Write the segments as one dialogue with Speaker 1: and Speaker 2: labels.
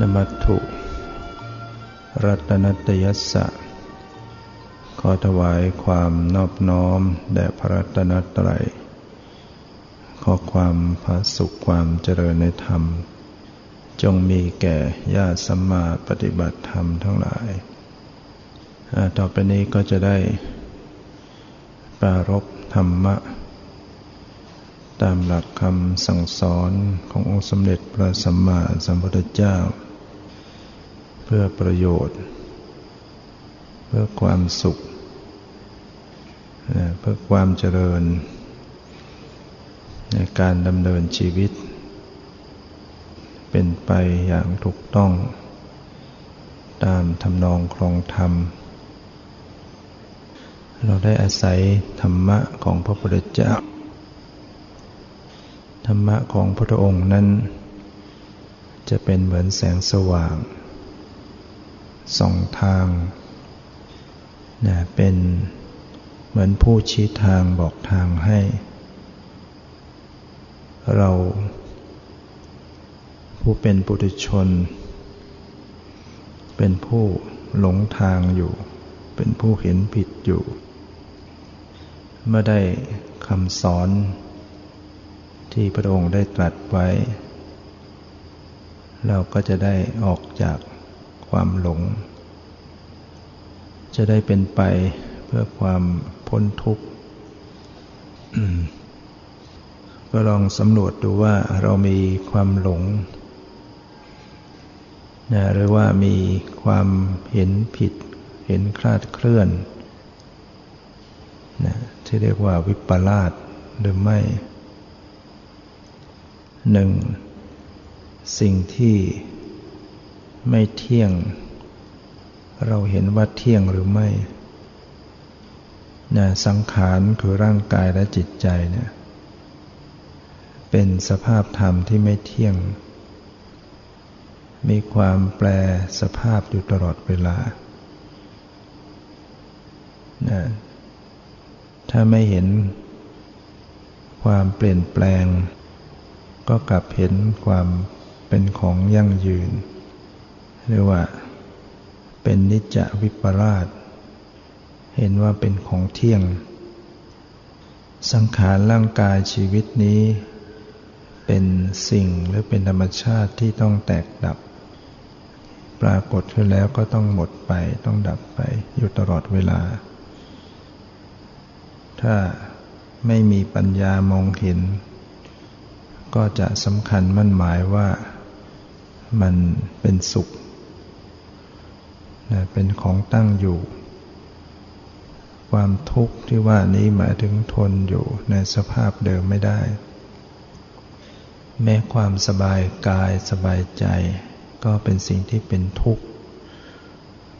Speaker 1: นมัตถุ รัตนตยัสสะขอถวายความนอบน้อมแด่พระรัตนตรัย ขอความพระสุขความเจริญในธรรม จงมีแก่ญาติสัมมาปฏิบัติธรรมทั้งหลาย ต่อไปนี้ก็จะได้ปรารบธรรมะ ตามหลักคำสั่งสอนขององค์สมเด็จพระสัมมาสัมพุทธเจ้า เพื่อประโยชน์ เพื่อความสุข เพื่อความเจริญ ในการดำเนินชีวิต เป็นไปอย่างถูกต้อง ตามทำนองครองธรรม เราได้อาศัยธรรมะของพระพุทธเจ้าธรรมะของพระองค์นั้น จะเป็นเหมือนแสงสว่าง สองทางนะเป็นเหมือนผู้ชี้ทางบอกทางให้ เราผู้เป็นปุถุชน เป็นผู้หลงทางอยู่ เป็นผู้เห็นผิดอยู่ เมื่อได้คำสอนที่พระองค์ได้ตรัสไว้ เราก็จะได้ออกจาก ความหลง จะได้เป็นไปเพื่อความพ้นทุกข์ก็ลองสำรวจดูว่าเรามีความหลงนะหรือว่ามีความเห็นผิด เห็นคลาดเคลื่อนนะที่เรียกว่าวิปลาสหรือไม่หนึ่งสิ่งที่ ไม่เที่ยง เราเห็นว่าเที่ยงหรือไม่นะสังขารคือร่างกายและจิตใจเนี่ยเป็นสภาพธรรมที่ไม่เที่ยง มีความแปรสภาพอยู่ตลอดเวลานะถ้าไม่เห็นความเปลี่ยนแปลง ก็กลับเห็นความเป็นของยั่งยืน เรียกว่า เป็นนิจจวิปลาสเห็นว่าเป็นของเที่ยง สังขารร่างกายชีวิตนี้ เป็นสิ่งหรือเป็นธรรมชาติที่ต้องแตกดับ ปรากฏขึ้นแล้วก็ต้องหมดไปต้องดับไปอยู่ตลอดเวลา ถ้าไม่มีปัญญามองเห็น ก็จะสำคัญมั่นหมายว่ามันเป็นสุข เป็นของตั้งอยู่ ความทุกข์ที่ว่านี้หมายถึงทนอยู่ในสภาพเดิมไม่ได้ แม้ความสบายกายสบายใจ ก็เป็นสิ่งที่เป็นทุกข์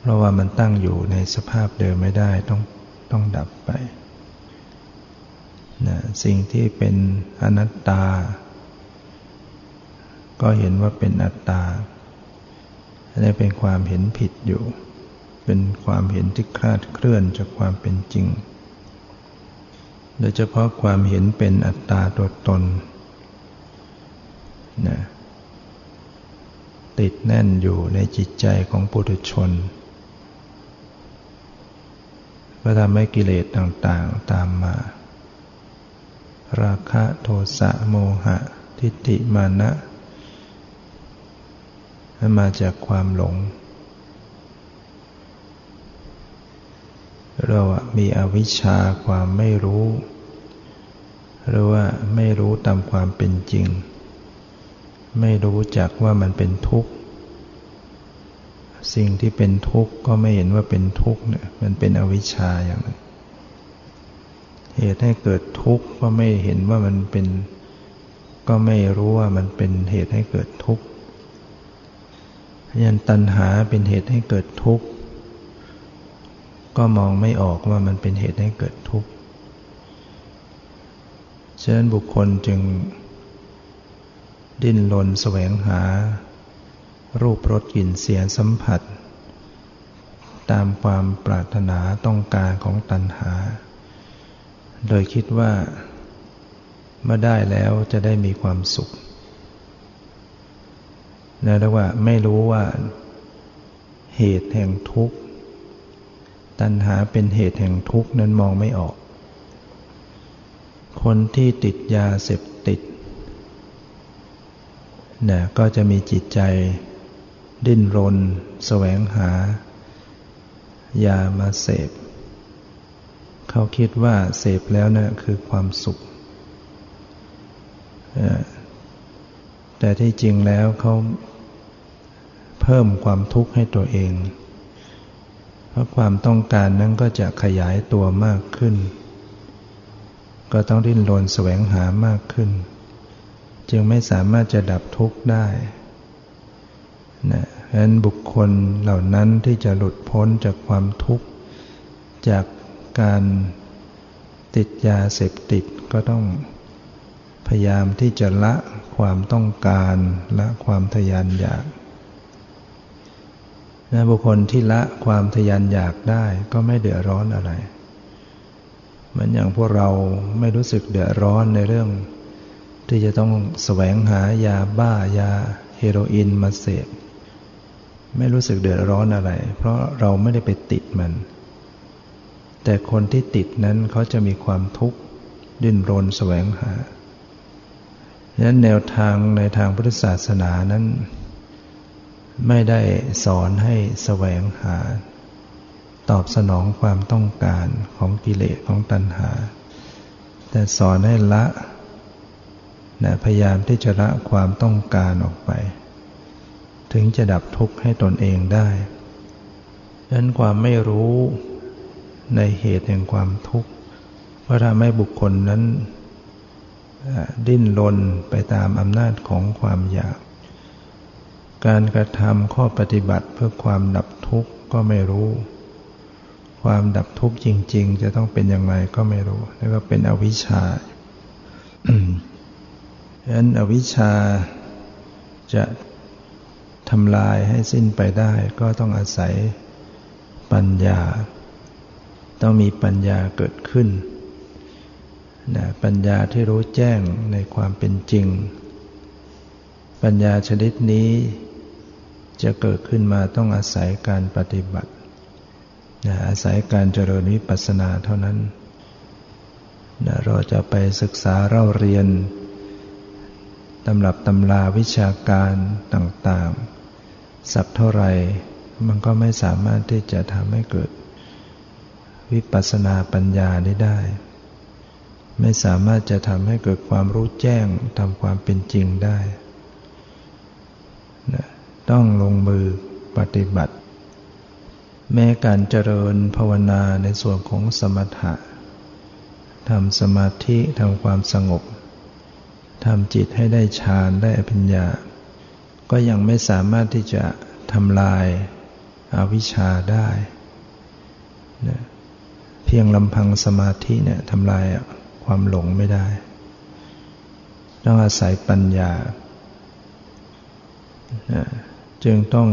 Speaker 1: เพราะว่ามันตั้งอยู่ในสภาพเดิมไม่ได้ต้องต้องดับไปนะสิ่งที่เป็นอนัตตา ก็เห็นว่าเป็นอัตตา นี่เป็นความเห็นผิดอยู่ เป็นความเห็นที่คลาดเคลื่อนจากความเป็นจริง โดยเฉพาะความเห็นเป็นอัตตาตัวตนนะติดแน่นอยู่ในจิตใจของปุถุชนก็ทำให้กิเลสต่างๆตามมา ราคะโทสะโมหะ ทิฏฐิมานะ มันมาจากความหลง เรามีอวิชชาความไม่รู้ หรือว่าไม่รู้ตามความเป็นจริง ไม่รู้จักว่ามันเป็นทุกข์ สิ่งที่เป็นทุกข์ก็ไม่เห็นว่าเป็นทุกข์เนี่ยมันเป็นอวิชชาอย่างนั้นเหตุให้เกิดทุกข์ก็ไม่เห็นว่ามันเป็น ก็ไม่รู้ว่ามันเป็นเหตุให้เกิดทุกข์ ยันตัณหาเป็นเหตุให้เกิดทุกข์ ก็มองไม่ออกว่ามันเป็นเหตุให้เกิดทุกข์ฉะนั้นบุคคลจึง ดิ้นรนแสวงหา รูปรสกลิ่นเสียงสัมผัส ตามความปรารถนาต้องการของตัณหา โดยคิดว่าเมื่อได้แล้วจะได้มีความสุข นะเรียกว่าไม่รู้ว่าเหตุแห่งทุกข์ ตัณหาเป็นเหตุแห่งทุกข์นั้นมองไม่ออก คนที่ติดยาเสพติดนะก็จะมีจิตใจ ดิ้นรนแสวงหา ยามาเสพ เขาคิดว่าเสพแล้วนะ่ะคือความสุข แต่ที่จริงแล้วเขาเพิ่มความทุกข์ให้ตัวเอง เพราะความต้องการนั้นก็จะขยายตัวมากขึ้น ก็ต้องดิ้นรนแสวงหามากขึ้น จึงไม่สามารถจะดับทุกข์ได้นะฉะนั้นบุคคลเหล่านั้นที่จะหลุดพ้นจากความทุกข์ จากการติดยาเสพติดก็ต้อง พยายามที่จะละความต้องการละความทยานอยากนะบุคคลที่ละความทยานอยากได้ก็ไม่เดือดร้อนอะไร เหมือนอย่างพวกเราไม่รู้สึกเดือดร้อนในเรื่อง ที่จะต้องแสวงหายาบ้ายาเฮโรอีนมาเสพไม่รู้สึกเดือดร้อนอะไร เพราะเราไม่ได้ไปติดมัน แต่คนที่ติดนั้นเขาจะมีความทุกข์ดิ้นรนแสวงหา ดังนั้นแนวทางในทางพุทธศาสนานั้น ไม่ได้สอนให้แสวงหา ตอบสนองความต้องการของกิเลสของตัณหา แต่สอนให้ละนะพยายามที่จะละความต้องการออกไป ถึงจะดับทุกข์ให้ตนเองได้ดังนั้นความไม่รู้ในเหตุแห่งความทุกข์ก็ทำให้บุคคลนั้น ดิ้นรนไปตามอำนาจของความอยาก การกระทำข้อปฏิบัติเพื่อความดับทุกข์ก็ไม่รู้ ความดับทุกข์จริง ๆ จะต้องเป็นอย่างไรก็ไม่รู้แล้วก็เป็นอวิชชาดังนั้นอวิชชาจะทำลายให้สิ้นไปได้ก็ต้องอาศัยปัญญา ต้องมีปัญญาเกิดขึ้น นะปัญญาที่รู้แจ้งในความเป็นจริง ปัญญาชนิดนี้จะเกิดขึ้นมาต้องอาศัยการปฏิบัตินะอาศัยการเจริญวิปัสสนาเท่านั้นนะเราจะไปศึกษาเล่าเรียนตำรับตำราวิชาการต่างๆ สักเท่าไหร่ มันก็ไม่สามารถที่จะทำให้เกิดวิปัสสนาปัญญาได้ได้ ไม่สามารถจะทำให้เกิดความรู้แจ้งทำความเป็นจริงได้นะต้องลงมือปฏิบัติ แม้การเจริญภาวนาในส่วนของสมถะทำสมาธิทำความสงบทำจิตให้ได้ฌานได้อภิญญา ก็ยังไม่สามารถที่จะทำลายอาวิชชาได้นะเพียงลำพังสมาธิเนี่ยทำลาย ความหลงไม่ได้ ต้องอาศัยปัญญา จึงต้อง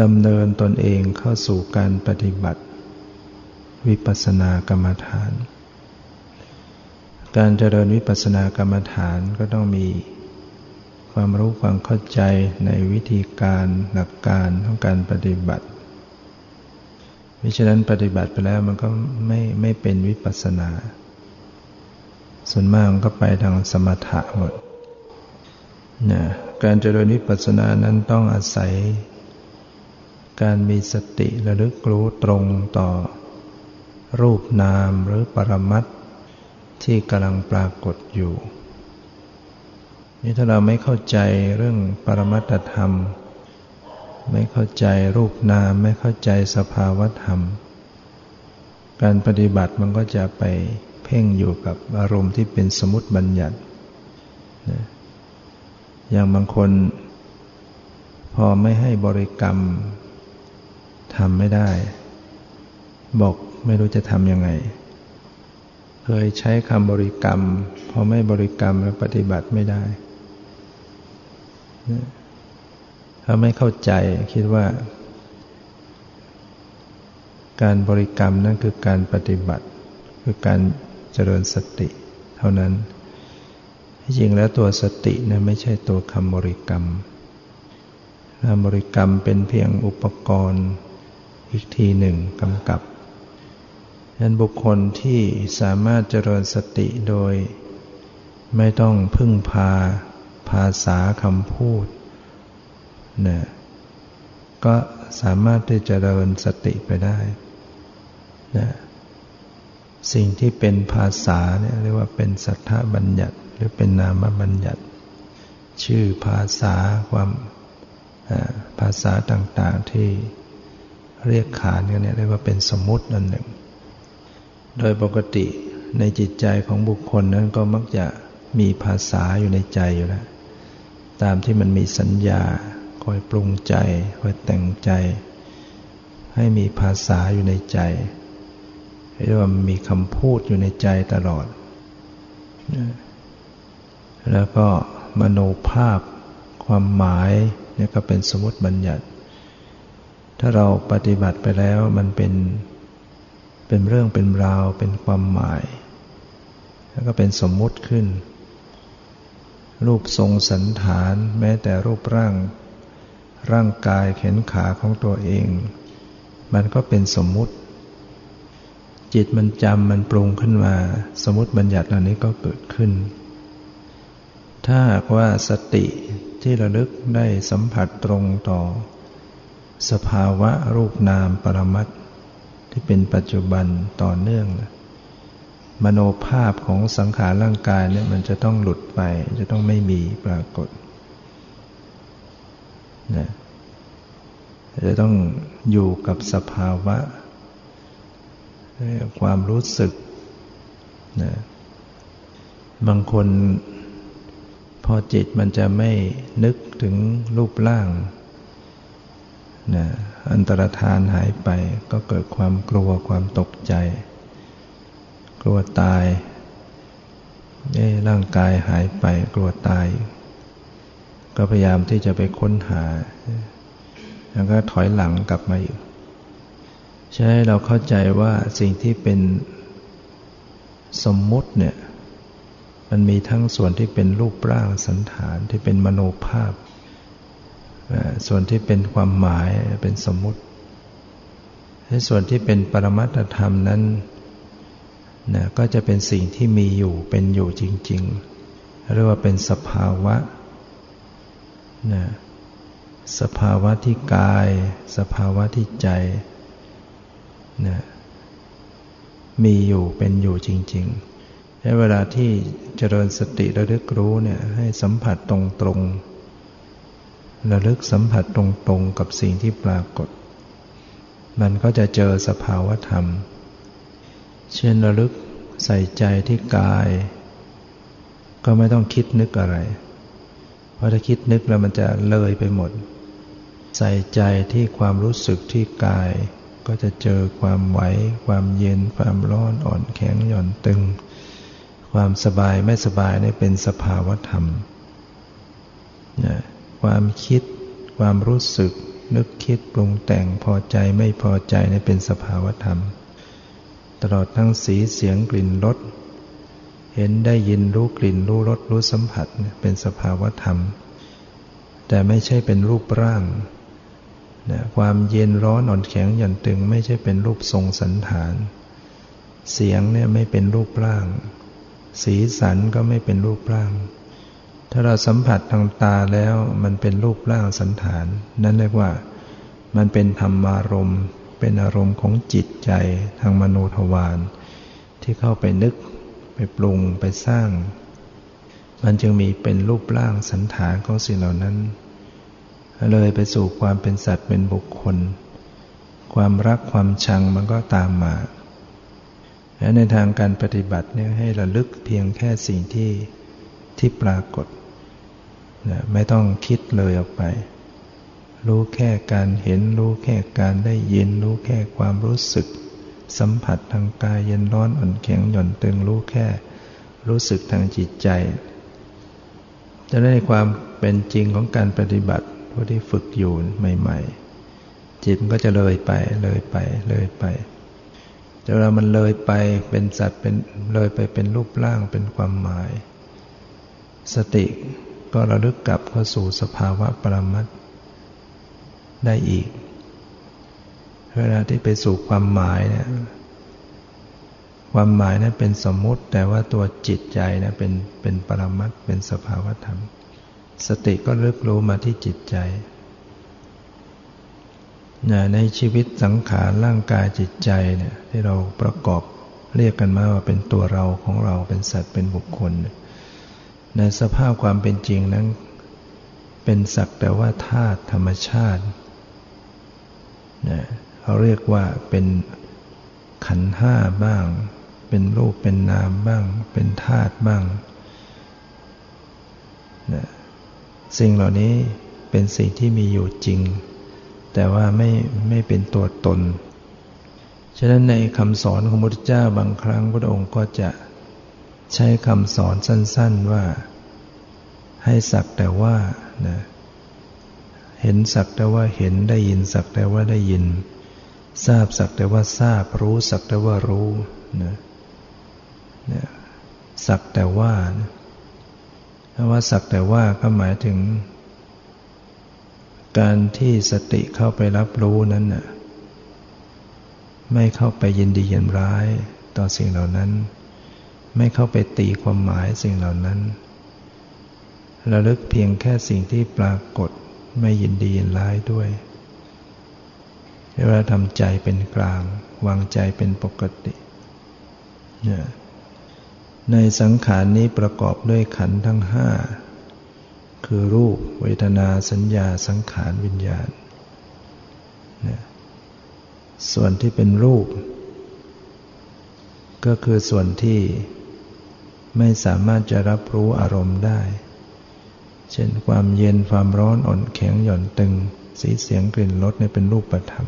Speaker 1: ดำเนินตนเองเข้าสู่การปฏิบัติ วิปัสสนากรรมฐาน การเจริญวิปัสสนากรรมฐานก็ต้องมีความรู้ความเข้าใจในวิธีการหลักการของการปฏิบัติมิฉะนั้นปฏิบัติไปแล้วมันก็ไม่ไม่เป็นวิปัสสนา ส่วนมากมันก็ไปทางสมถะหมดนะการเจริญวิปัสสนานั้นต้องอาศัย การมีสติระลึกรู้ตรงต่อ รูปนามหรือปรมัตที่กำลังปรากฏอยู่ นี่ถ้าเราไม่เข้าใจเรื่องปรมัตธรรม ไม่เข้าใจรูปนาม ไม่เข้าใจสภาวธรรม การปฏิบัติมันก็จะไป พ่งอยู่กับอารมณ์ที่เป็นสมุติบัญญัติ อย่างบางคน พอไม่ให้บริกรรมทำไม่ได้ บอกไม่รู้จะทำยังไง เคยใช้คำบริกรรม พอไม่บริกรรมแล้วปฏิบัติไม่ได้ถ้าไม่เข้าใจคิดว่า การบริกรรมนั่นคือการปฏิบัติ คือการ จริญสติ เท่านั้น ที่จริงแล้วตัวสตินะไม่ใช่ตัวคำบริกรรมคำบริกรรมเป็นเพียงอุปกรณ์อีกทีหนึ่งกำกับฉะนั้นบุคคลที่สามารถเจริญสติโดย ไม่ต้องพึ่งพาภาษาคำพูดนะก็สามารถที่จะเจริญสติไปได้นะ สิ่งที่เป็นภาษาเนี่ยเรียกว่าเป็นสัทธบัญญัติ หรือเป็นนามบัญญัติ ชื่อภาษาความภาษาต่างๆที่เรียกขานกันเนี่ยเรียกว่าเป็นสมมติอันหนึ่ง โดยปกติในจิตใจของบุคคลนั้นก็มักจะมีภาษาอยู่ในใจอยู่แล้ว ตามที่มันมีสัญญาคอยปรุงใจ คอยแต่งใจ ให้มีภาษาอยู่ในใจ เรียกว่ามีคำพูดอยู่ในใจตลอด แล้วก็มโนภาพความหมายเนี่ยก็เป็นสมมติบัญญัติ ถ้าเราปฏิบัติไปแล้วมันเป็น เป็นเรื่องเป็นราวเป็นความหมาย แล้วก็เป็นสมมติขึ้น รูปทรงสันฐานแม้แต่รูปร่าง ร่างกายแขนขาของตัวเอง มันก็เป็นสมมุติ จิตมันจำมันปรุงขึ้นมา สมมติบัญญัติเหล่านี้ก็เกิดขึ้น ถ้าว่าสติที่ระลึกได้สัมผัสตรงต่อ สภาวะรูปนามปรมัตที่เป็นปัจจุบันต่อเนื่อง มโนภาพของสังขารร่างกายเนี่ยมันจะต้องหลุดไป จะต้องไม่มีปรากฏนะจะต้องอยู่กับสภาวะ ความรู้สึกนะบางคนพอจิตมันจะไม่นึกถึงรูปร่างนะอันตรธานหายไปก็เกิดความกลัวความตกใจ กลัวตายเอ้ร่างกายหายไปกลัวตาย ก็พยายามที่จะไปค้นหา แล้วก็ถอยหลังกลับมาอยู่ ใช่เราเข้าใจว่าสิ่งที่เป็นสมมุติเนี่ยมันมีทั้งส่วนที่เป็นรูปร่างสันฐานที่เป็นมโนภาพ ส่วนที่เป็นความหมายเป็นสมมุติในส่วนที่เป็นปรมัตธรรมนั้นนะก็จะเป็นสิ่งที่มีอยู่เป็นอยู่จริง ๆ เรียกว่าเป็นสภาวะนะสภาวะที่กาย สภาวะที่ใจ นะมีอยู่เป็นอยู่จริงๆและเวลาที่เจริญสติระลึกรู้เนี่ยให้สัมผัสตรงๆระลึกสัมผัสตรงๆกับสิ่งที่ปรากฏ มันก็จะเจอสภาวธรรม เช่นระลึกใส่ใจที่กาย ก็ไม่ต้องคิดนึกอะไร เพราะถ้าคิดนึกแล้วมันจะเลยไปหมด ใส่ใจที่ความรู้สึกที่กาย ก็จะเจอความไหว ความเย็น ความร้อนอ่อนแข็งหย่อนตึง ความสบายไม่สบายนี่เป็นสภาวธรรมนะความคิด ความรู้สึก นึกคิดปรุงแต่งพอใจไม่พอใจนี่เป็นสภาวธรรม ตลอดทั้งสีเสียงกลิ่นรสเห็นได้ยินรู้กลิ่นรู้รสรู้สัมผัสเป็นสภาวธรรม แต่ไม่ใช่เป็นรูปร่าง นะความเย็นร้อนอ่อนแข็งหย่อนตึงไม่ใช่เป็นรูปทรงสันฐาน เสียงเนี่ยไม่เป็นรูปร่าง สีสันก็ไม่เป็นรูปร่าง ถ้าเราสัมผัสทางตาแล้วมันเป็นรูปร่างสันฐาน นั่นเรียกว่า มันเป็นธรรมารมณ์เป็นอารมณ์ของจิตใจทางมโนทวารที่เข้าไปนึกไปปรุงไปสร้าง มันจึงมีเป็นรูปร่างสันฐานของสิ่งเหล่านั้น เลยไปสู่ความเป็นสัตว์เป็นบุคคล ความรักความชังมันก็ตามมา และในทางการปฏิบัติเนี่ยให้ระลึกเพียงแค่สิ่งที่ที่ปรากฏนะไม่ต้องคิดเลยออกไป รู้แค่การเห็น รู้แค่การได้ยิน รู้แค่ความรู้สึก สัมผัสทางกายเย็นร้อนอ่อนแข็งหย่อนตึง รู้แค่รู้สึกทางจิตใจ จะได้ความเป็นจริงของการปฏิบัติู้ที่ฝึกอยู่ใหม่ ๆ จิตก็จะเลยไปเลยไปเลยไปแต่เวลามันเลยไปเป็นสัตว์เป็นเลยไปเป็นรูปร่างเป็นความหมาย สติก็ระลึกกลับเข้าสู่สภาวะปรมัตได้อีก เวลาที่ไปสู่ความหมายเนี่ยความหมายนั้นเป็นสมมุติ แต่ว่าตัวจิตใจนะเป็นเป็นปรมัตเป็นสภาวธรรม สติก็ลึกรู้มาที่จิตใจในชีวิตสังขารร่างกายจิตใจเนี่ยที่เราประกอบเรียกกันมาว่าเป็นตัวเราของเราเป็นสัตว์เป็นบุคคล ในสภาพความเป็นจริงนั้น เป็นสักแต่ว่าธาตุธรรมชาติเขาเรียกว่าเป็นขันห้าบ้าง เป็นรูปเป็นนามบ้าง เป็นธาตุบ้าง สิ่งเหล่านี้เป็นสิ่งที่มีอยู่จริง แต่ว่าไม่ไม่เป็นตัวตน ฉะนั้นในคำสอนของพระพุทธเจ้าบางครั้งพระองค์ก็จะใช้คำสอนสั้น ๆว่า ให้สักแต่ว่านะเห็นสักแต่ว่าเห็นได้ยินสักแต่ว่าได้ยิน ทราบสักแต่ว่าทราบรู้สักแต่ว่ารู้นะนะสักแต่ว่านะ ว่าสักแต่ว่าก็หมายถึง การที่สติเข้าไปรับรู้นั้นน่ะไม่เข้าไปยินดียินร้ายต่อสิ่งเหล่านั้น ไม่เข้าไปตีความหมายสิ่งเหล่านั้นระลึกเพียงแค่สิ่งที่ปรากฏไม่ยินดียินร้ายด้วยเว่าทำใจเป็นกลาง วางใจเป็นปกติเนี่ย ในสังขารนี้ประกอบด้วยขันธ์ทั้งห้าคือรูปเวทนาสัญญาสังขารวิญญาณส่วนที่เป็นรูป ก็คือส่วนที่ไม่สามารถจะรับรู้อารมณ์ได้ เช่นความเย็นความร้อนอ่อนแข็งหย่อนตึง สีเสียงกลิ่นรสเนี่ยเป็นรูปประธรรม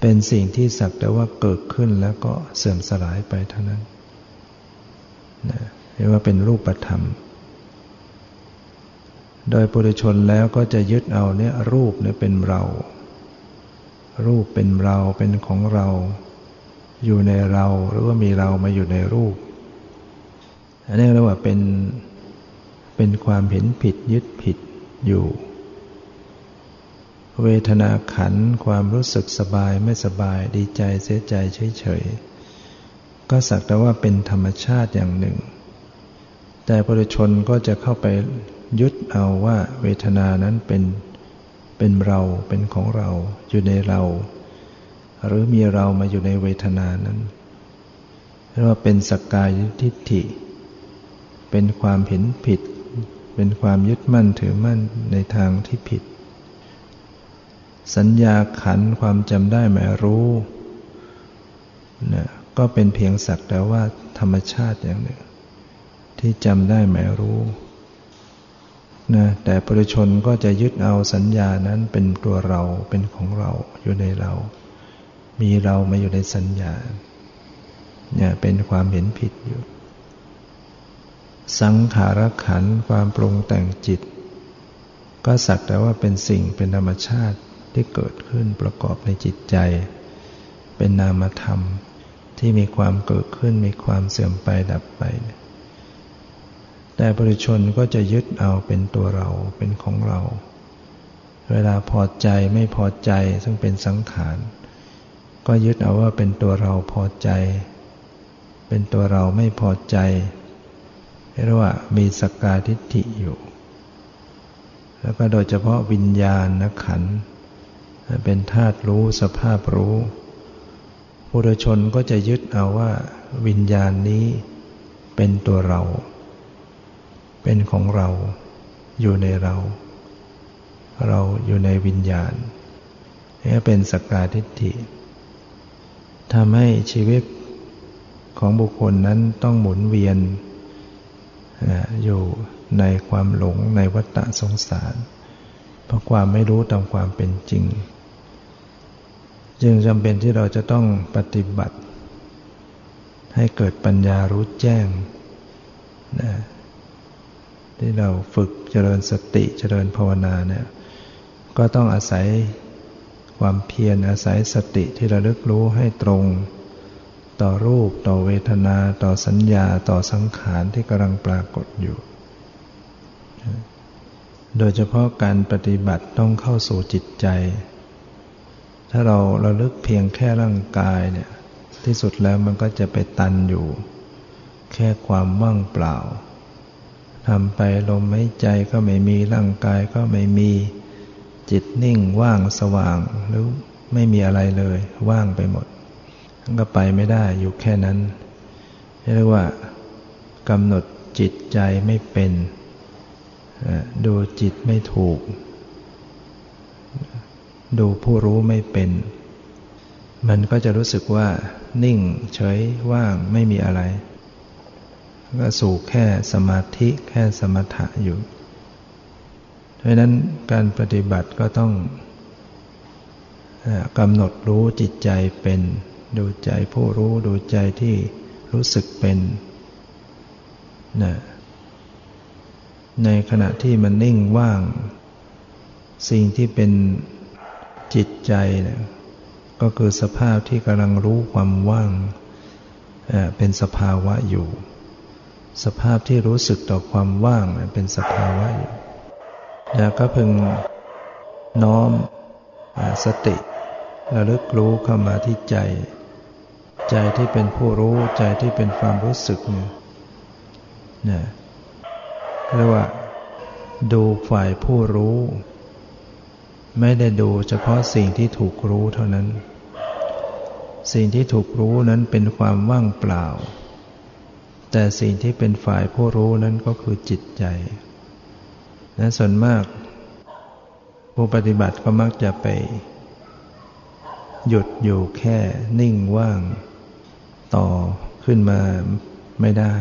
Speaker 1: เป็นสิ่งที่สักแต่ว่าเกิดขึ้นแล้วก็เสื่อมสลายไปเท่านั้น เรียกว่าเป็นรูปประธรรม โดยปุถุชนแล้วก็จะยึดเอาเนี่ยรูปเนี่ยเป็นเรา รูปเป็นเราเป็นของเรา อยู่ในเราหรือว่ามีเรามาอยู่ในรูป อันนี้เรียกว่าเป็นเป็นความเห็นผิดยึดผิดอยู่ เวทนาขันความรู้สึกสบายไม่สบายดีใจเสียใจเฉยๆ ก็สักแต่ว่าเป็นธรรมชาติอย่างหนึ่ง แต่ปุถุชนก็จะเข้าไปยึดเอาว่าเวทนานั้นเป็นเป็นเราเป็นของเราอยู่ในเรา หรือมีเรามาอยู่ในเวทนานั้นเรียกว่าเป็นสกกายทิฏฐิ เป็นความเห็นผิด เป็นความยึดมั่นถือมั่นในทางที่ผิด สัญญาขันความจำได้หมายรู้นะ ก็เป็นเพียงสักแต่ว่าธรรมชาติอย่างหนึ่ง ที่จำได้หมายรู้นะแต่ปุถุชนก็จะยึดเอาสัญญานั้นเป็นตัวเราเป็นของเราอยู่ในเรา มีเรามาอยู่ในสัญญาเนี่ยเป็นความเห็นผิดอยู่ สังขารขันความปรุงแต่งจิต ก็สักแต่ว่าเป็นสิ่งเป็นธรรมชาติที่เกิดขึ้นประกอบในจิตใจ เป็นนามธรรม ที่มีความเกิดขึ้นมีความเสื่อมไปดับไป แต่บริชนก็จะยึดเอาเป็นตัวเราเป็นของเรา เวลาพอใจไม่พอใจซึ่งเป็นสังขาร ก็ยึดเอาว่าเป็นตัวเราพอใจ เป็นตัวเราไม่พอใจเรียกว่ามีสกกาทิฏฐิอยู่ แล้วก็โดยเฉพาะวิญญาณนขันเป็นธาตุรู้สภาพรู้ ปุถุชนก็จะยึดเอาว่า วิญญาณนี้เป็นตัวเรา เป็นของเรา อยู่ในเรา เราอยู่ในวิญญาณนี่เป็นสกาทิฏฐิทำให้ชีวิตของบุคคลนั้นต้องหมุนเวียนอยู่ในความหลงในวัฏสงสาร เพราะความไม่รู้ตามความเป็นจริง จึงจำเป็นที่เราจะต้องปฏิบัติ ให้เกิดปัญญารู้แจ้งนะที่เราฝึกเจริญสติเจริญภาวนาเนี่ยก็ต้องอาศัยความเพียรอาศัยสติที่ระลึกรู้ให้ตรง ต่อรูปต่อเวทนา ต่อสัญญาต่อสังขารที่กำลังปรากฏอยู่ โดยเฉพาะการปฏิบัติต้องเข้าสู่จิตใจ ถ้าเราระลึกเพียงแค่ร่างกายเนี่ยที่สุดแล้วมันก็จะไปตันอยู่ แค่ความว่างเปล่าทำไปลมหายใจก็ไม่มีร่างกายก็ไม่มีจิตนิ่งว่างสว่างหรือไม่มีอะไรเลย ว่างไปหมดก็ไปไม่ได้อยู่แค่นั้นเรียกว่ากำหนดจิตใจไม่เป็น ดูจิตไม่ถูก ดูผู้รู้ไม่เป็น มันก็จะรู้สึกว่า นิ่งเฉยว่างไม่มีอะไร ก็สู่แค่สมาธิแค่สมถะอยู่เพราะนั้นการปฏิบัติก็ต้องกำหนดรู้จิตใจเป็น ดูใจผู้รู้ดูใจที่รู้สึกเป็นนะในขณะที่มันนิ่งว่าง สิ่งที่เป็น จิตใจเนี่ยก็คือสภาพที่กำลังรู้ความว่างเป็นสภาวะอยู่ สภาพที่รู้สึกต่อความว่างเป็นสภาวะอยู่แล้วก็พึงน้อมสติระลึกรู้เข้ามาที่ใจ ใจที่เป็นผู้รู้ใจที่เป็นความรู้สึกเนี่ยนะเรียกว่าดูฝ่ายผู้รู้ ไม่ได้ดูเฉพาะสิ่งที่ถูกรู้เท่านั้น สิ่งที่ถูกรู้นั้นเป็นความว่างเปล่า แต่สิ่งที่เป็นฝ่ายผู้รู้นั้นก็คือจิตใจนะส่วนมาก ผู้ปฏิบัติก็มักจะไป หยุดอยู่แค่นิ่งว่าง ต่อขึ้นมาไม่ได้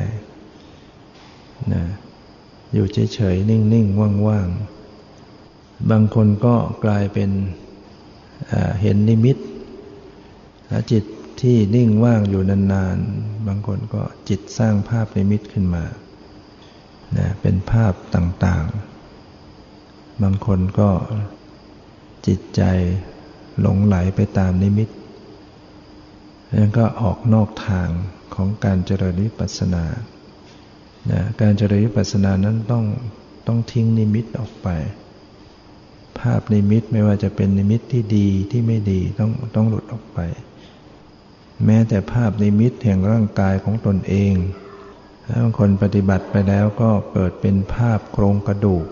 Speaker 1: นะอยู่เฉยๆ นิ่งๆ ว่างๆ บางคนก็กลายเป็นเห็นนิมิตจิตที่นิ่งว่างอยู่นานๆ บางคนก็จิตสร้างภาพนิมิตขึ้นมานะเป็นภาพต่างๆ บางคนก็จิตใจหลงใหลไปตามนิมิตนั้นก็ออกนอกทางของการเจริญวิปัสสนานะการเจริญวิปัสสนานั้นต้องต้องทิ้งนิมิตออกไป ภาพนิมิตไม่ว่าจะเป็นนิมิตที่ดีที่ไม่ดีต้องต้องหลุดออกไป แม้แต่ภาพนิมิตแห่งร่างกายของตนเองบางคนปฏิบัติไปแล้วก็เกิดเป็นภาพโครงกระดูก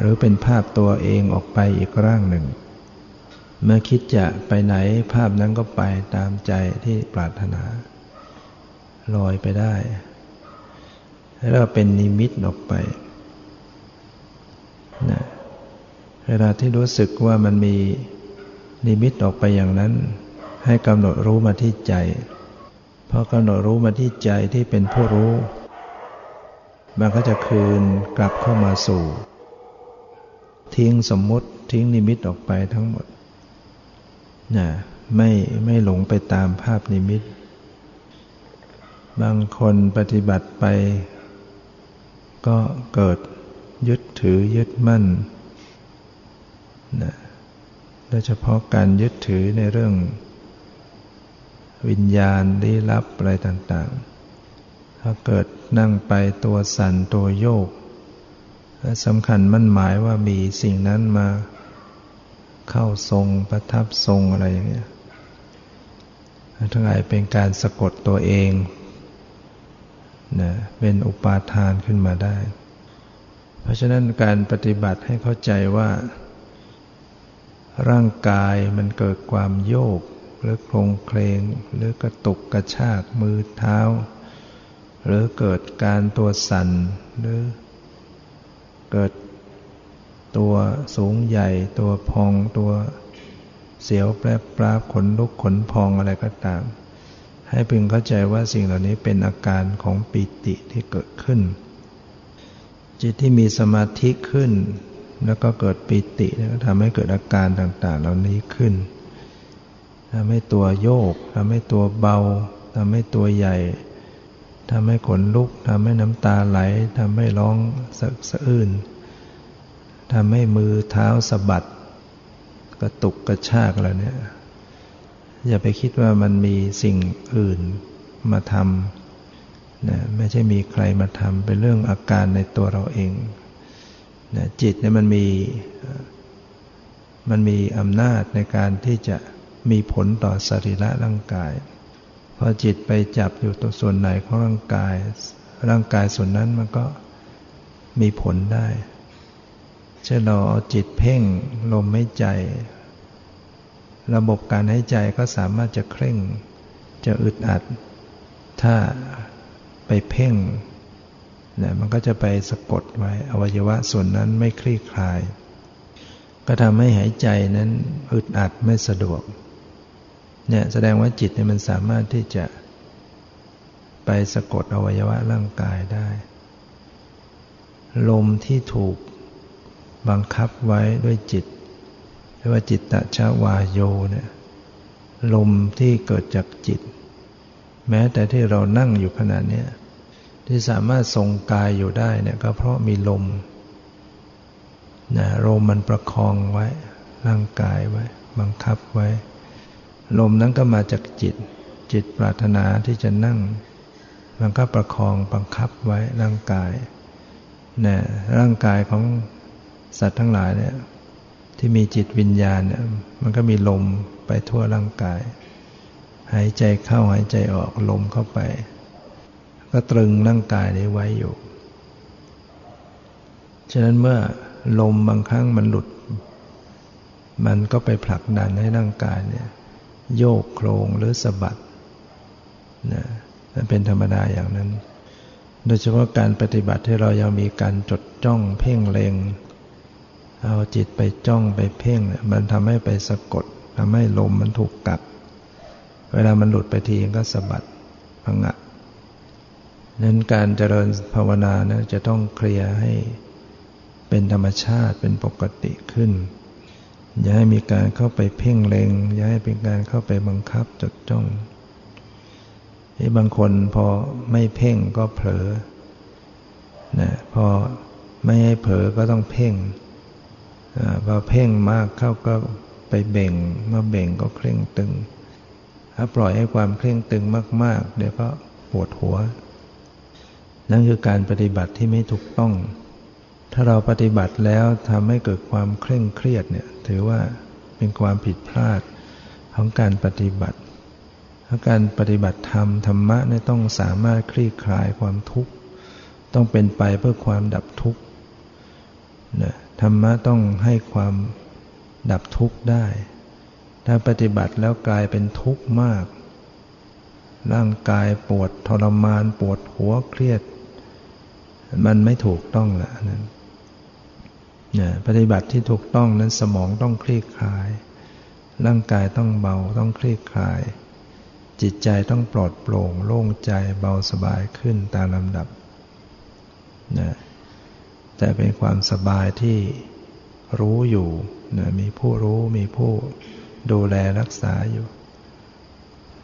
Speaker 1: หรือเป็นภาพตัวเองออกไปอีกร่างหนึ่ง เมื่อคิดจะไปไหนภาพนั้นก็ไปตามใจที่ปรารถนาลอยไปได้ แล้วเป็นนิมิตออกไปนะ เวลาที่รู้สึกว่ามันมีนิมิตออกไปอย่างนั้น ให้กำหนดรู้มาที่ใจพอกำหนดรู้มาที่ใจที่เป็นผู้รู้ มันก็จะคืนกลับเข้ามาสู่ ทิ้งสมมติทิ้งนิมิตออกไปทั้งหมดนะไม่ไม่หลงไปตามภาพนิมิต บางคนปฏิบัติไป ก็เกิดยึดถือยึดมั่น นะโดยเฉพาะการยึดถือในเรื่อง วิญญาณลี้ลับอะไรต่าง ๆ ถ้าเกิดนั่งไปตัวสั่นตัวโยกสำคัญมั่นหมายว่ามีสิ่งนั้นมาเข้าทรงประทับทรงอะไรอย่างเงี้ยทั้งหลายเป็นการสะกดตัวเองนะเป็นอุปาทานขึ้นมาได้ เพราะฉะนั้นการปฏิบัติให้เข้าใจว่า ร่างกายมันเกิดความโยก หรือโครงเคลงหรือกระตุกกระชากมือเท้า หรือเกิดการตัวสั่นหรือเกิดตัวสูงใหญ่ ตัวพองตัวเสียวแปรปราบขนลุกขนพองอะไรก็ตาม ให้พึงเข้าใจว่าสิ่งเหล่านี้เป็นอาการของปิติที่เกิดขึ้น จิตที่มีสมาธิขึ้น แล้วก็เกิดปิติก็ทำให้เกิดอาการต่างๆ เหล่านี้ขึ้นทำให้ตัวโยกทำให้ตัวเบาทำให้ตัวใหญ่ทำให้ขนลุกทำให้น้ำตาไหลทำให้ร้องสะสะอื้นทำให้มือเท้าสะบัด กระตุกกระชากอะไรเนี่ย อย่าไปคิดว่ามันมีสิ่งอื่นมาทำนะไม่ใช่มีใครมาทำเป็นเรื่องอาการในตัวเราเอง นะจิตเนี่ยมันมีมันมีอำนาจในการที่จะมีผลต่อสรีระร่างกาย พอจิตไปจับอยู่ตัวส่วนไหนของร่างกาย ร่างกายส่วนนั้นมันก็มีผลได้ เช่นเราเอาจิตเพ่งลมไม่ใจ ระบบการให้ใจก็สามารถจะเคร่ง จะอึดอัด ถ้าไปเพ่ง นี่ยมันก็จะไปสะกดไว้อวัยวะส่วนนั้นไม่คลี่คลาย ก็ทำให้หายใจนั้นอึดอัดไม่สะดวกเนี่ยแสดงว่าจิตเนี่ยมันสามารถที่จะไปสะกดอวัยวะร่างกายได้ ลมที่ถูกบังคับไว้ด้วยจิตเรียกว่าจิตตะชาวาโยเนี่ยลมที่เกิดจากจิต แม้แต่ที่เรานั่งอยู่ขณะนี้ ที่สามารถทรงกายอยู่ได้เนี่ยก็เพราะมีลมนะลมมันประคองไว้ ร่างกายไว้ บังคับไว้ ลมนั้นก็มาจากจิต จิตปรารถนาที่จะนั่ง มันก็ประคองบังคับไว้ร่างกายนี่ยร่างกายของสัตว์ทั้งหลายเนี่ยที่มีจิตวิญญาณเนี่ยมันก็มีลมไปทั่วร่างกาย หายใจเข้าหายใจออกลมเข้าไป ก็ตรึงร่างกายนี้ไว้อยู่ ฉะนั้นเมื่อลมบางครั้งมันหลุด มันก็ไปผลักดันให้ร่างกายเนี่ยโยกโครงหรือสะบัดนะมันเป็นธรรมดาอย่างนั้น โดยเฉพาะการปฏิบัติที่เรายังมีการจดจ้องเพ่งเลงเอาจิตไปจ้องไปเพ่ง มันทำให้ไปสะกดทำให้ลมมันถูกกัด เวลามันหลุดไปทีก็สะบัดพังะ นั้นการเจริญภาวนานะจะต้องเคลียร์ให้เป็นธรรมชาติเป็นปกติขึ้น อย่าให้มีการเข้าไปเพ่งเล็ง อย่าให้เป็นการเข้าไปบังคับจดจ้องที่บางคนพอไม่เพ่งก็เผลอนะพอไม่ให้เผลอก็ต้องเพ่งพอเพ่งมากเข้าก็ไปเบ่ง เมื่อเบ่งก็เคร่งตึง ถ้าปล่อยให้ความเคร่งตึงมาก ๆ เดี๋ยวก็ปวดหัว นั่นคือการปฏิบัติที่ไม่ถูกต้อง ถ้าเราปฏิบัติแล้วทำให้เกิดความเคร่งเครียดเนี่ยถือว่าเป็นความผิดพลาดของการปฏิบัติเพราะการปฏิบัติธรรมธรรมะเนี่ยต้องสามารถคลี่คลายความทุกข์ ต้องเป็นไปเพื่อความดับทุกข์นะธรรมะต้องให้ความดับทุกข์ได้ ถ้าปฏิบัติแล้วกลายเป็นทุกข์มาก ร่างกายปวดทรมานปวดหัวเครียด มันไม่ถูกต้องละนั้นนะปฏิบัติที่ถูกต้องนั้นสมองต้องคลี่คลาย ร่างกายต้องเบาต้องคลี่คลาย จิตใจต้องปลอดโปร่ง โล่งใจเบาสบายขึ้นตามลำดับนะแต่เป็นความสบายที่รู้อยู่นะมีผู้รู้มีผู้ดูแลรักษาอยู่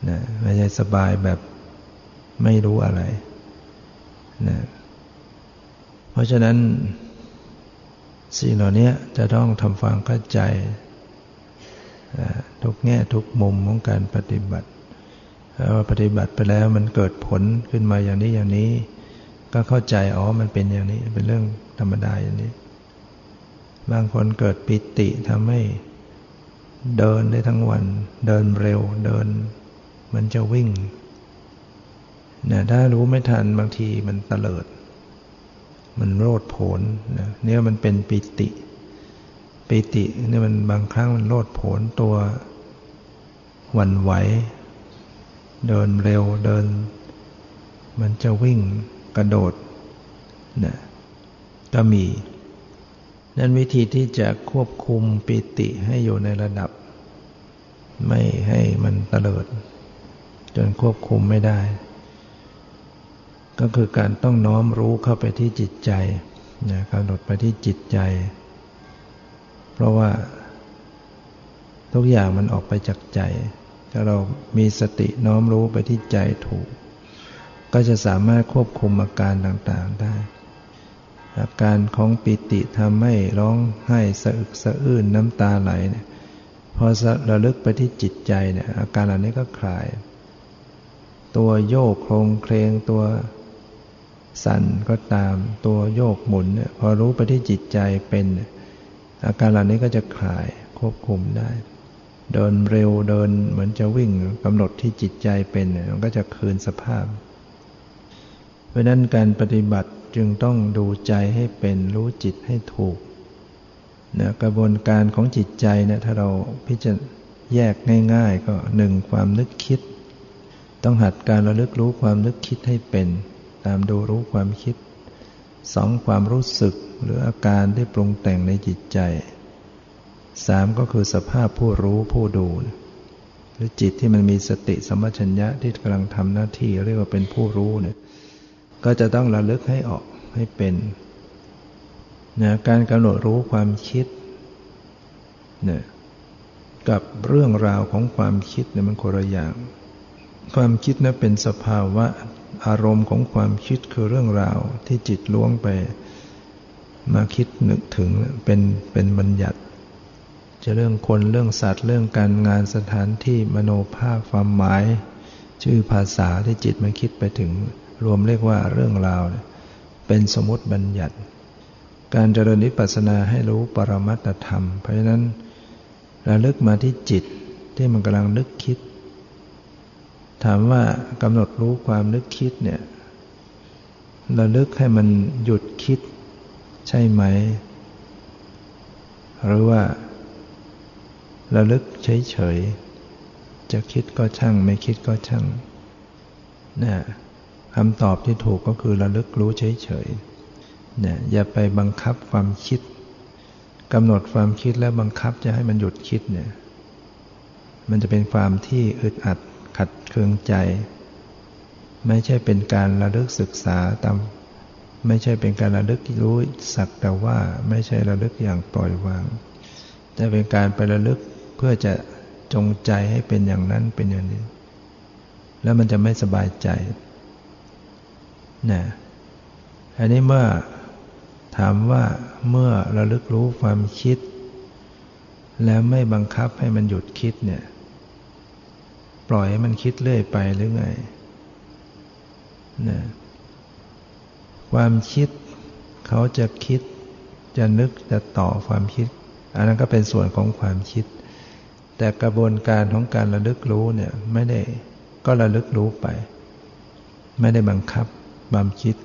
Speaker 1: นะไม่ใช่สบายแบบไม่รู้อะไรนะ ราะฉะนั้น สิ่งเหล่านี้จะต้องทำความเข้าใจ ทุกแง่ทุกมุมของการปฏิบัติว่าปฏิบัติไปแล้วมันเกิดผลขึ้นมาอย่างนี้อย่างนี้ ก็เข้าใจอ๋อมันเป็นอย่างนี้เป็นเรื่องธรรมดาอย่างนี้ บางคนเกิดปิติทำให้เดินได้ทั้งวัน เดินเร็วเดิน มันจะวิ่งเนี่ยถ้ารู้ไม่ทันบางทีมันเตลิด มันโลดโผนนเนี่ยมันเป็นปิติ ปิติเนี่ยมันบางครั้งมันโลดโผนตัววันไหว เดินเร็วเดิน มันจะวิ่งกระโดดนะก็มี นั่นวิธีที่จะควบคุมปิติให้อยู่ในระดับ ไม่ให้มันเตลิด จนควบคุมไม่ได้ ก็คือการต้องน้อมรู้เข้าไปที่จิตใจนะกำหนดไปที่จิตใจ เพราะว่า ทุกอย่างมันออกไปจากใจ ถ้าเรามีสติน้อมรู้ไปที่ใจถูก ก็จะสามารถควบคุมอาการต่างๆได้ อาการของปิติทำให้ร้องไห้สะอึกสะอื้นน้ำตาไหลเนี่ยพอระลึกไปที่จิตใจเนี่ยอาการเหล่านี้ก็คลาย ตัวโยกโครงเคลงตัว สั่นก็ตามตัวโยกหมุนเนี่ยพอรู้ไปที่จิตใจเป็น อาการเหล่านี้ก็จะคลายควบคุมได้ เดินเร็วเดินเหมือนจะวิ่งกำหนดที่จิตใจเป็นมันก็จะคืนสภาพ เพราะนั้นการปฏิบัติจึงต้องดูใจให้เป็นรู้จิตให้ถูกนะกระบวนการของจิตใจนี่ยถ้าเราพิจารแยกง่าย ๆ ก็หนึ่งความนึกคิด ต้องหัดการระลึกรู้ความนึกคิดให้เป็น ตามดูรู้ความคิดสองความรู้สึกหรืออาการที่ปรุงแต่งในจิตใจสามก็คือสภาพผู้รู้ผู้ดู หรือจิตที่มันมีสติสมัชัญญะที่กำลังทำหน้าที่เรียกว่าเป็นผู้รู้เนี่ยก็จะต้องระลึกให้ออกให้เป็นนะการกำหนดรู้ความคิดเนี่ยกับเรื่องราวของความคิดเนี่ยมันคนละอย่าง ความคิดนะเป็นสภาวะ อารมณ์ของความคิดคือเรื่องราวที่จิตล้วงไป มาคิดนึกถึงเป็นเป็นบัญญัติ จะเรื่องคนเรื่องสัตว์เรื่องการงานสถานที่มโนภาพความหมาย ชื่อภาษาที่จิตมันคิดไปถึง รวมเรียกว่าเรื่องราว เป็นสมมติบัญญัติ การเจริญนิพพานาให้รู้ปรมัตธรรม เพราะฉะนั้นระลึกมาที่จิตที่มันกำลังนึกคิด ถามว่ากำหนดรู้ความนึกคิดเนี่ยระลึกให้มันหยุดคิดใช่ไหม หรือว่าระลึกเฉยๆ จะคิดก็ช่าง ไม่คิดก็ช่างนะคำตอบที่ถูกก็คือระลึกรู้เฉยๆเนี่ยอย่าไปบังคับความคิดกำหนดความคิดแล้วบังคับจะให้มันหยุดคิดเนี่ย มันจะเป็นความที่อึดอัด ขัดเคืองใจ ไม่ใช่เป็นการระลึกศึกษาตามไม่ใช่เป็นการระลึกรู้สักแต่ว่าไม่ใช่ระลึกอย่างปล่อยวาง แต่เป็นการไประลึกเพื่อจะจงใจให้เป็นอย่างนั้นเป็นอย่างนี้ แล้วมันจะไม่สบายใจนะอันนี้เมื่อถามว่าเมื่อระลึกรู้ความคิด แล้วไม่บังคับให้มันหยุดคิดเนี่ย ปล่อยให้มันคิดเรื่อยไปหรือไงนะความคิดเขาจะคิด จะนึกจะต่อความคิด อันนั้นก็เป็นส่วนของความคิด แต่กระบวนการของการระลึกรู้เนี่ยไม่ได้ก็ระลึกรู้ไป ไม่ได้บังคับความคิด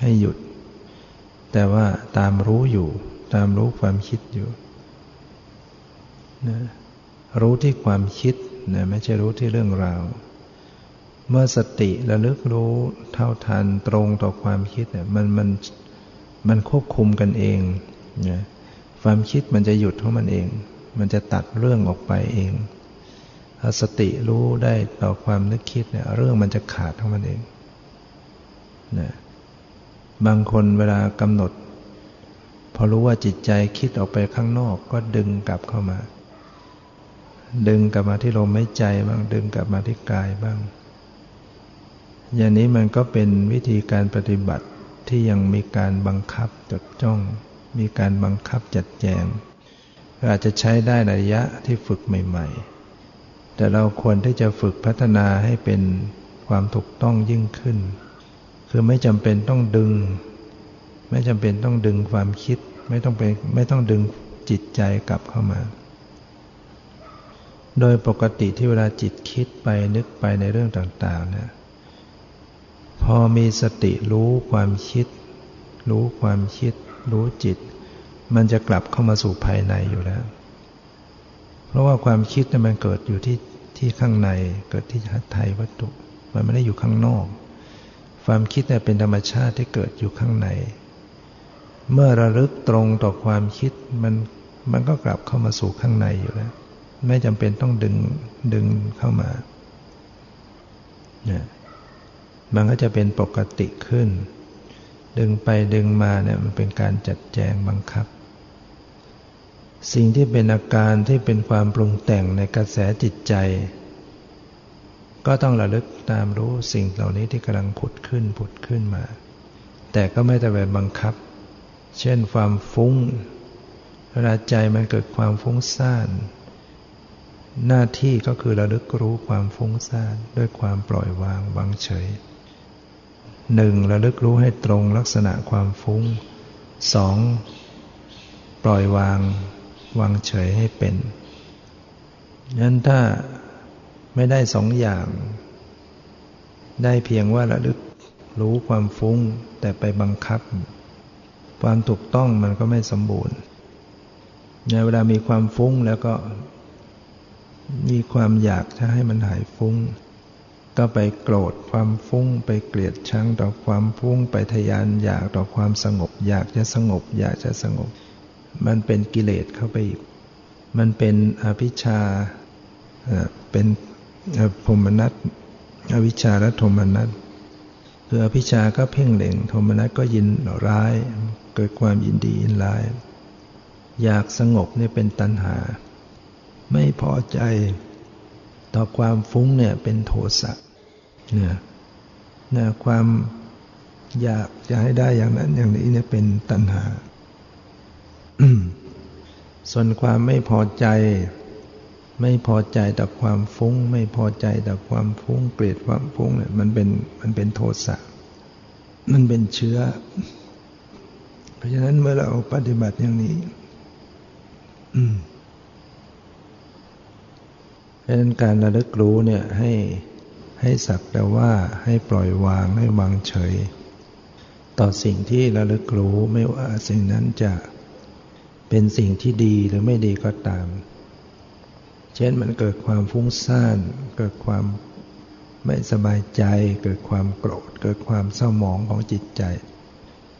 Speaker 1: ให้หยุด แต่ว่าตามรู้อยู่ ตามรู้ความคิดอยู่นะรู้ที่ความคิด นะไม่ใช่รู้ที่เรื่องราว เมื่อสติระลึกรู้เท่าทันตรงต่อความคิดเนี่ยมันมันมันควบคุมกันเองนะความคิดมันจะหยุดของมันเอง มันจะตัดเรื่องออกไปเองถ้าสติรู้ได้ต่อความนึกคิดเนี่ยเรื่องมันจะขาดของมันเองนะบางคนเวลากำหนด พอรู้ว่าจิตใจคิดออกไปข้างนอกก็ดึงกลับเข้ามา ดึงกลับมาที่ลมหายใจบ้างดึงกลับมาที่กายบ้าง อย่างนี้มันก็เป็นวิธีการปฏิบัติที่ยังมีการบังคับจดจ้อง มีการบังคับจัดแจงอาจจะใช้ได้ระยะที่ฝึกใหม่ ๆ แต่เราควรที่จะฝึกพัฒนาให้เป็นความถูกต้องยิ่งขึ้น คือไม่จำเป็นต้องดึง ไม่จำเป็นต้องดึงความคิด ไม่ต้องไปไม่ต้องดึงจิตใจกลับเข้ามา โดยปกติที่เวลาจิตคิดไปนึกไปในเรื่องต่างๆเนี่ยพอมีสติรู้ความคิด รู้ความคิด รู้จิต มันจะกลับเข้ามาสู่ภายในอยู่แล้ว เพราะว่าความคิดเนี่ยมันเกิดอยู่ที่ที่ข้างในเกิดที่หัตถยวัตถุ มันไม่ได้อยู่ข้างนอก ความคิดเนี่ยเป็นธรรมชาติที่เกิดอยู่ข้างใน เมื่อระลึกตรงต่อความคิดมันมันก็กลับเข้ามาสู่ข้างในอยู่แล้ว ไม่จำเป็นต้องดึงดึงเข้ามานี่ยมันก็จะเป็นปกติขึ้น ดึงไปดึงมาเนี่ยมันเป็นการจัดแจงบังคับ สิ่งที่เป็นอาการที่เป็นความปรุงแต่งในกระแสจิตใจ ก็ต้องระลึกตามรู้สิ่งเหล่านี้ที่กำลังผุดขึ้นผุดขึ้นมา แต่ก็ไม่แต่แบบบังคับ เช่นความฟุ้งเวลาใจมันเกิดความฟุ้งซ่าน หน้าที่ก็คือระลึกรู้ความฟุ้งซ่านด้วยความปล่อยวางวางเฉยหนึ่งระลึกรู้ให้ตรงลักษณะความฟุ้งสองปล่อยวางวางเฉยให้เป็นนั้นถ้าไม่ได้สองอย่าง ได้เพียงว่าระลึกรู้ความฟุ้งแต่ไปบังคับ ความถูกต้องมันก็ไม่สมบูรณ์ในเวลามีความฟุ้งแล้วก็ มีความอยากจะให้มันหายฟุ้ง ก็ไปโกรธความฟุ้ง ไปเกลียดชังต่อความฟุ้ง ไปทยานอยากต่อความสงบ อยากจะสงบ อยากจะสงบ มันเป็นกิเลสเข้าไปอีก มันเป็นอภิชาเป็นพรมนัตอวิชาและโทมนัตคืออภิชาก็เพ่งเล็งโทมนัตก็ยินร้าย เกิดความยินดียินร้าย อยากสงบนี่เป็นตัณหา ไม่พอใจ ต่อความฟุ้งเนี่ยเป็นโทสะเนี่ยนี่ยความอยากจะให้ได้อย่างนั้นอย่างนี้เนี่ยเป็นตัณหา ส่วนความไม่พอใจ ไม่พอใจต่อความฟุ้ง ไม่พอใจต่อความฟุ้งเกลียดความฟุ้งเนี่ยมันเป็นมันเป็นโทสะมันเป็นเชื้อ เพราะฉะนั้นเมื่อเราปฏิบัติอย่างนี้เพ ราะฉะนั้นการระลึกรู้เนี่ยให้ให้สักแต่ว่าให้ปล่อยวางให้วางเฉย ต่อสิ่งที่ระลึกรู้ไม่ว่าสิ่งนั้นจะเป็นสิ่งที่ดีหรือไม่ดีก็ตาม เช่นมันเกิดความฟุ้งซ่านเกิดความไม่สบายใจ เกิดความโกรธ เกิดความเศร้าหมองของจิตใจ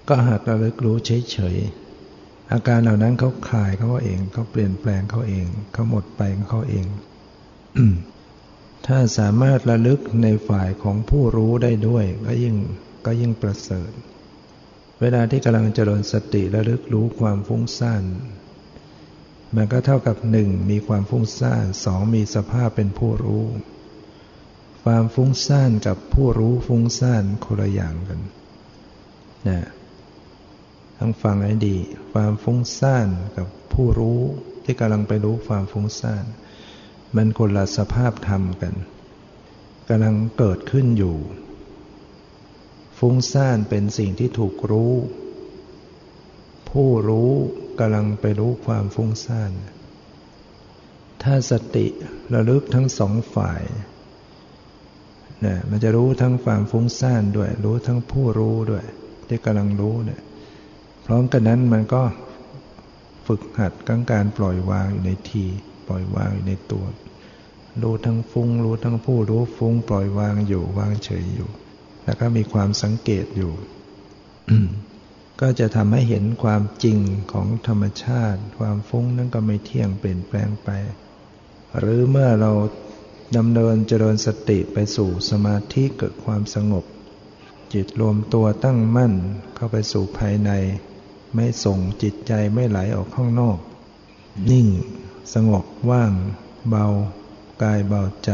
Speaker 1: ก็หากระลึกรู้เฉยๆอาการเหล่านั้นเขาคลายเขาเองเขาเปลี่ยนแปลงเขาเองเขาหมดไปของเขาเอง ถ้าสามารถระลึกในฝ่ายของผู้รู้ได้ด้วย ก็ยิ่งก็ยิ่งประเสริฐ เวลาที่กำลังเจริญสติระลึกรู้ความฟุ้งซ่านมันก็เท่ากับหนึ่งมีความฟุ้งซ่านสองมีสภาพเป็นผู้รู้ ความฟุ้งซ่านกับผู้รู้ฟุ้งซ่านคนละอย่างกันนะทั้งฟังให้ดี ความฟุ้งซ่านกับผู้รู้ที่กำลังไปรู้ความฟุ้งซ่าน มันคนละสภาพธรรมกันกำลังเกิดขึ้นอยู่ ฟุ้งซ่านเป็นสิ่งที่ถูกรู้ ผู้รู้กำลังไปรู้ความฟุ้งซ่าน ถ้าสติระลึกทั้งสองฝ่ายเนี่ยมันจะรู้ทั้งความฟุ้งซ่านด้วย รู้ทั้งผู้รู้ด้วย ที่กำลังรู้เนี่ยพร้อมกันนั้นมันก็ฝึกหัดกังการปล่อยวางอยู่ในที ปล่อยวางอยู่ในตัว รู้ทั้งฟุ้ง รู้ทั้งผู้รู้ฟุ้ง ปล่อยวางอยู่วางเฉยอยู่ แล้วก็มีความสังเกตอยู่ ก็จะทำให้เห็นความจริงของธรรมชาติ ความฟุ้งนั้นก็ไม่เที่ยงเปลี่ยนแปลงไป หรือเมื่อเราดำเนินเจริญสติไปสู่สมาธิเกิดความสงบ จิตรวมตัวตั้งมั่นเข้าไปสู่ภายใน ไม่ส่งจิตใจไม่ไหลออกข้างนอก นิ่ง สงบว่างเบากายเบาใจ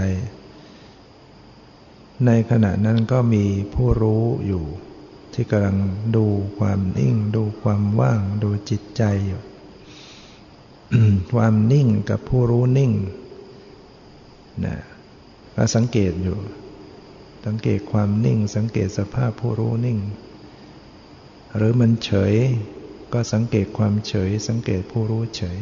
Speaker 1: ในขณะนั้นก็มีผู้รู้อยู่ ที่กำลังดูความนิ่ง ดูความว่าง ดูจิตใจอยู่ ความนิ่งกับผู้รู้นิ่งนะก็สังเกตอยู่ สังเกตความนิ่ง สังเกตสภาพผู้รู้นิ่ง หรือมันเฉย ก็สังเกตความเฉย สังเกตผู้รู้เฉย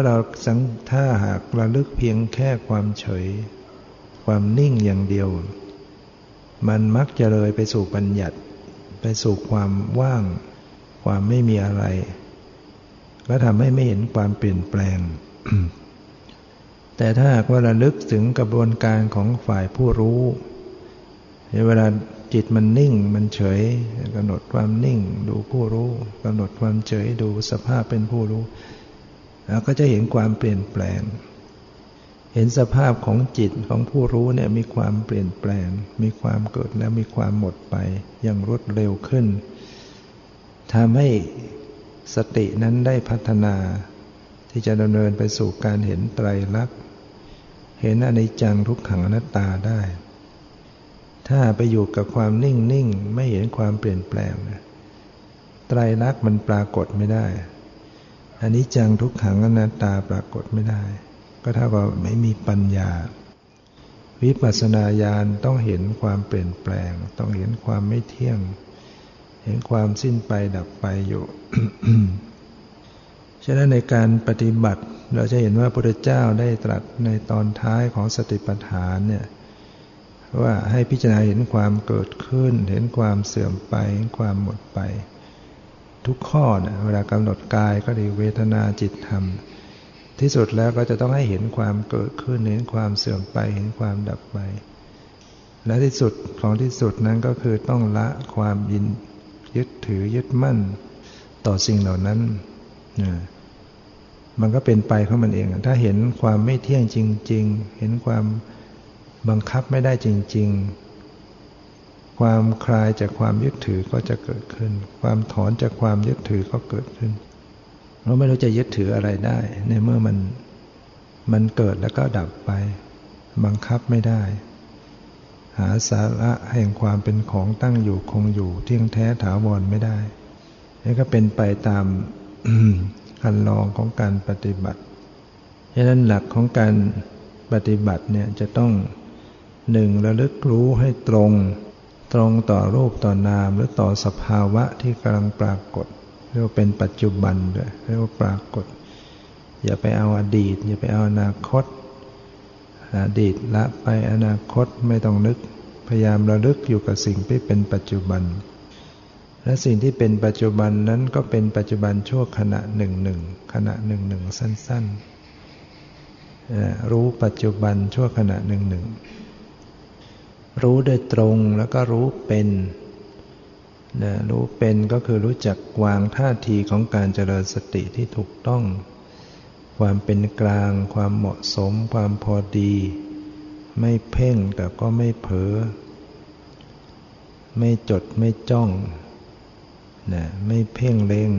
Speaker 1: ถ้าเราสังถ้าหากระลึกเพียงแค่ความเฉย ความนิ่งอย่างเดียว มันมักจะเลยไปสู่ปัญญัติ ไปสู่ความว่าง ความไม่มีอะไรก็ทำให้ไม่เห็นความเปลี่ยนแปลง แต่ถ้าหากว่าระลึกถึงกระบวนการของฝ่ายผู้รู้ในเวลาจิตมันนิ่งมันเฉยกำหนดความนิ่ง ดูผู้รู้กำหนดความเฉยดูสภาพเป็นผู้รู้ แล้วก็จะเห็นความเปลี่ยนแปลง เห็นสภาพของจิตของผู้รู้เนี่ยมีความเปลี่ยนแปลง มีความเกิดและมีความหมดไปอย่างรวดเร็วขึ้นทำให้สตินั้นได้พัฒนา ที่จะดำเนินไปสู่การเห็นไตรลักษณ์ เห็นอนิจจังทุกขังอนัตตาได้ ถ้าไปอยู่กับความนิ่งนิ่งไม่เห็นความเปลี่ยนแปลงไตรลักษณ์มันปรากฏไม่ได้ อันิจจังทุกขังอนัตตาปรากฏไม่ได้ ก็เท่ากับไม่มีปัญญา วิปัสสนาญาณต้องเห็นความเปลี่ยนแปลง ต้องเห็นความไม่เที่ยง เห็นความสิ้นไปดับไปอยู่ ฉะนั้นในการปฏิบัติเราจะเห็นว่าพระพุทธเจ้าได้ตรัสในตอนท้ายของสติปัฏฐานเนี่ยว่าให้พิจารณาเห็นความเกิดขึ้น เห็นความเสื่อมไปเห็นความหมดไป ทุกข้อนะเวลากำหนดกายก็ดีเวทนาจิตธรรม ที่สุดแล้วก็จะต้องให้เห็นความเกิดขึ้นเห็นความเสื่อมไปเห็นความดับไป และที่สุดของที่สุดนั้นก็คือต้องละความยินยึดถือยึดมั่น ต่อสิ่งเหล่านั้นนะมันก็เป็นไปของมันเอง ถ้าเห็นความไม่เที่ยงจริง ๆ เห็นความบังคับไม่ได้จริง ๆ ความคลายจากความยึดถือก็จะเกิดขึ้น ความถอนจากความยึดถือก็เกิดขึ้น เราไม่รู้จะยึดถืออะไรได้ ในเมื่อมันมันเกิดแล้วก็ดับไป บังคับไม่ได้ หาสาระแห่งความเป็นของตั้งอยู่คงอยู่เที่ยงแท้ถาวรไม่ได้นี่ก็เป็นไปตามคันลองของการปฏิบัติฉะนั้นหลักของการปฏิบัติเนี่ยจะต้องหนึ่งระลึกรู้ให้ตรง ตรงต่อรูปต่อนามหรือต่อสภาวะที่กำลังปรากฏเรียกว่าเป็นปัจจุบันด้วยเรียกว่าปรากฏ อย่าไปเอาอดีต อย่าไปเอาอนาคต อดีตละไปอนาคตไม่ต้องนึก พยายามระลึกอยู่กับสิ่งที่เป็นปัจจุบัน และสิ่งที่เป็นปัจจุบันนั้นก็เป็นปัจจุบันชั่วขณะหนึ่งหนึ่งขณะหนึ่งหนึ่งสั้นๆรู้ปัจจุบันชั่วขณะหนึ่งหนึ่ง รู้โดยตรงแล้วก็รู้เป็นนะรู้เป็นก็คือรู้จักวางท่าทีของการเจริญสติที่ถูกต้อง ความเป็นกลาง ความเหมาะสม ความพอดี ไม่เพ่งแต่ก็ไม่เผลอไม่จดไม่จ้องนะไม่เพ่งเล็ง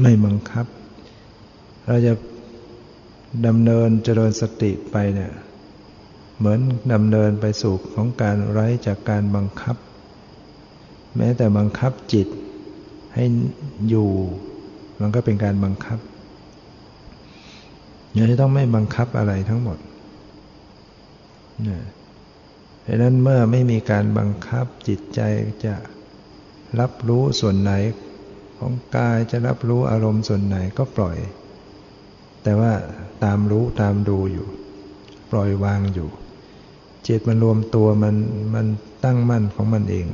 Speaker 1: ไม่บังคับ เราจะดำเนินเจริญสติไปเนี่ย เหมือนดำเนินไปสู่ของการไร้จากการบังคับ แม้แต่บังคับจิตให้อยู่ มันก็เป็นการบังคับอย่างนี้ต้องไม่บังคับอะไรทั้งหมดนี่ดังนั้นเมื่อไม่มีการบังคับจิตใจจะรับรู้ส่วนไหน ของกายจะรับรู้อารมณ์ส่วนไหนก็ปล่อย แต่ว่าตามรู้ตามดูอยู่ ปล่อยวางอยู่ จิตมันรวมตัวมันมันตั้งมั่นของมันเอง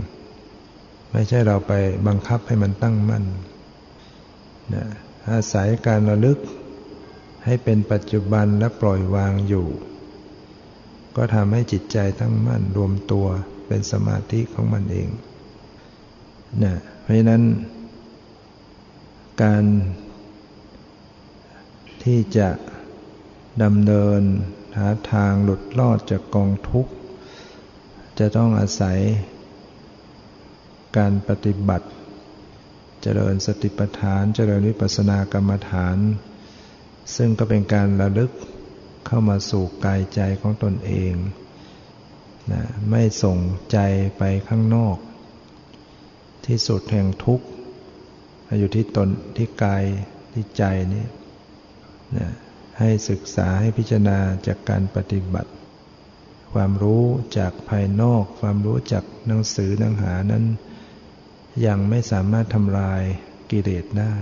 Speaker 1: ไม่ใช่เราไปบังคับให้มันตั้งมั่นนะอาศัยการระลึกให้เป็นปัจจุบันและปล่อยวางอยู่ ก็ทำให้จิตใจตั้งมั่นรวมตัวเป็นสมาธิของมันเองนะเพราะนั้น การที่จะดำเนิน หาทางหลุดรอดจากกองทุกข์ จะต้องอาศัย การปฏิบัติ เจริญสติปัฏฐาน เจริญวิปัสสนากรรมฐาน ซึ่งก็เป็นการระลึกเข้ามาสู่กายใจของตนเองนะไม่ส่งใจไปข้างนอก ที่สุดแห่งทุกข์อยู่ที่ตนที่กายที่ใจนี้นะ ให้ศึกษาให้พิจารณาจากการปฏิบัติ ความรู้จากภายนอก ความรู้จากหนังสือหนังหานั้น ยังไม่สามารถทำลายกิเลสได้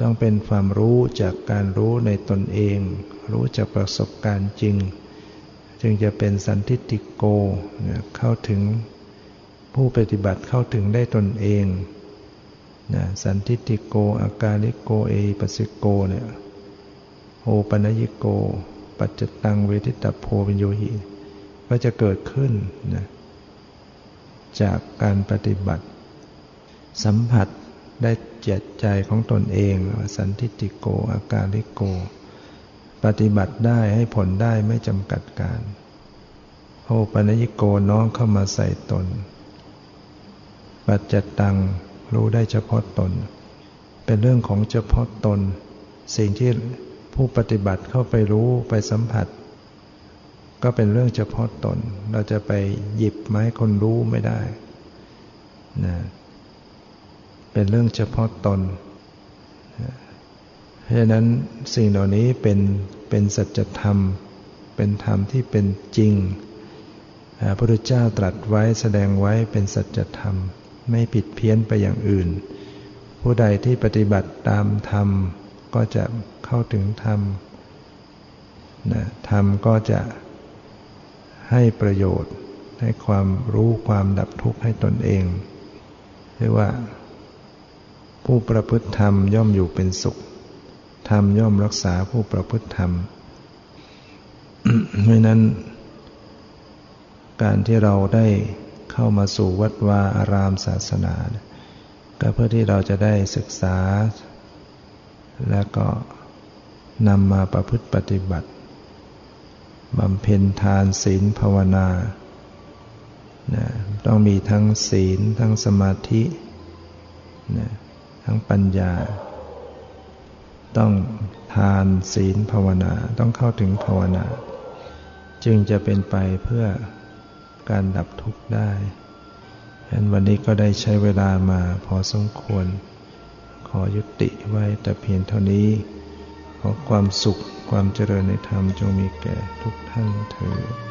Speaker 1: ต้องเป็นความรู้จากการรู้ในตนเอง รู้จากประสบการณ์จริง จึงจะเป็นสันทิติโกเข้าถึงผู้ปฏิบัติเข้าถึงได้ตนเองนะสันทิติโกอากาลิโกเอปัสิโกเนี่ย โอปัญญิโก ปัจจตังเวทิตาโพวิญโยหิก็จะเกิดขึ้นนะจากการปฏิบัติ สัมผัสได้เจตใจของตนเองสันทิติโก อาการลิโก ปฏิบัติได้ให้ผลได้ไม่จำกัดการโอปัญญิโกน้องเข้ามาใส่ตน ปัจจตังรู้ได้เฉพาะตน เป็นเรื่องของเฉพาะตน สิ่งที่ ผู้ปฏิบัติเข้าไปรู้ไปสัมผัส ก็เป็นเรื่องเฉพาะตน เราจะไปหยิบไม้คนรู้ไม่ได้นะเป็นเรื่องเฉพาะตนเพราะฉะนั้นสิ่งเหล่านี้เป็นเป็นสัจธรรม เป็นธรรมที่เป็นจริงพระพุทธเจ้าตรัสไว้แสดงไว้เป็นสัจธรรม ไม่ผิดเพี้ยนไปอย่างอื่น ผู้ใดที่ปฏิบัติตามธรรม ก็จะเข้าถึงธรรมนะธรรมก็จะให้ประโยชน์ให้ความรู้ความดับทุกข์ให้ตนเองเรียกว่า ผู้ประพฤติธรรมย่อมอยู่เป็นสุข ธรรมย่อมรักษาผู้ประพฤติธรรมเพราะนั้น การที่เราได้เข้ามาสู่วัดวาอารามศาสนา ก็เพื่อที่เราจะได้ศึกษา และก็นำมาประพฤติปฏิบัติบำเพ็ญทานศีลภาวนานะต้องมีทั้งศีลทั้งสมาธินะทั้งปัญญา ต้องทานศีลภาวนา ต้องเข้าถึงภาวนา จึงจะเป็นไปเพื่อการดับทุกข์ได้ฉะนั้นวันนี้ก็ได้ใช้เวลามาพอสมควร ขอยุติไว้แต่เพียงเท่านี้ ขอความสุขความเจริญในธรรมจงมีแก่ทุกท่านเถิด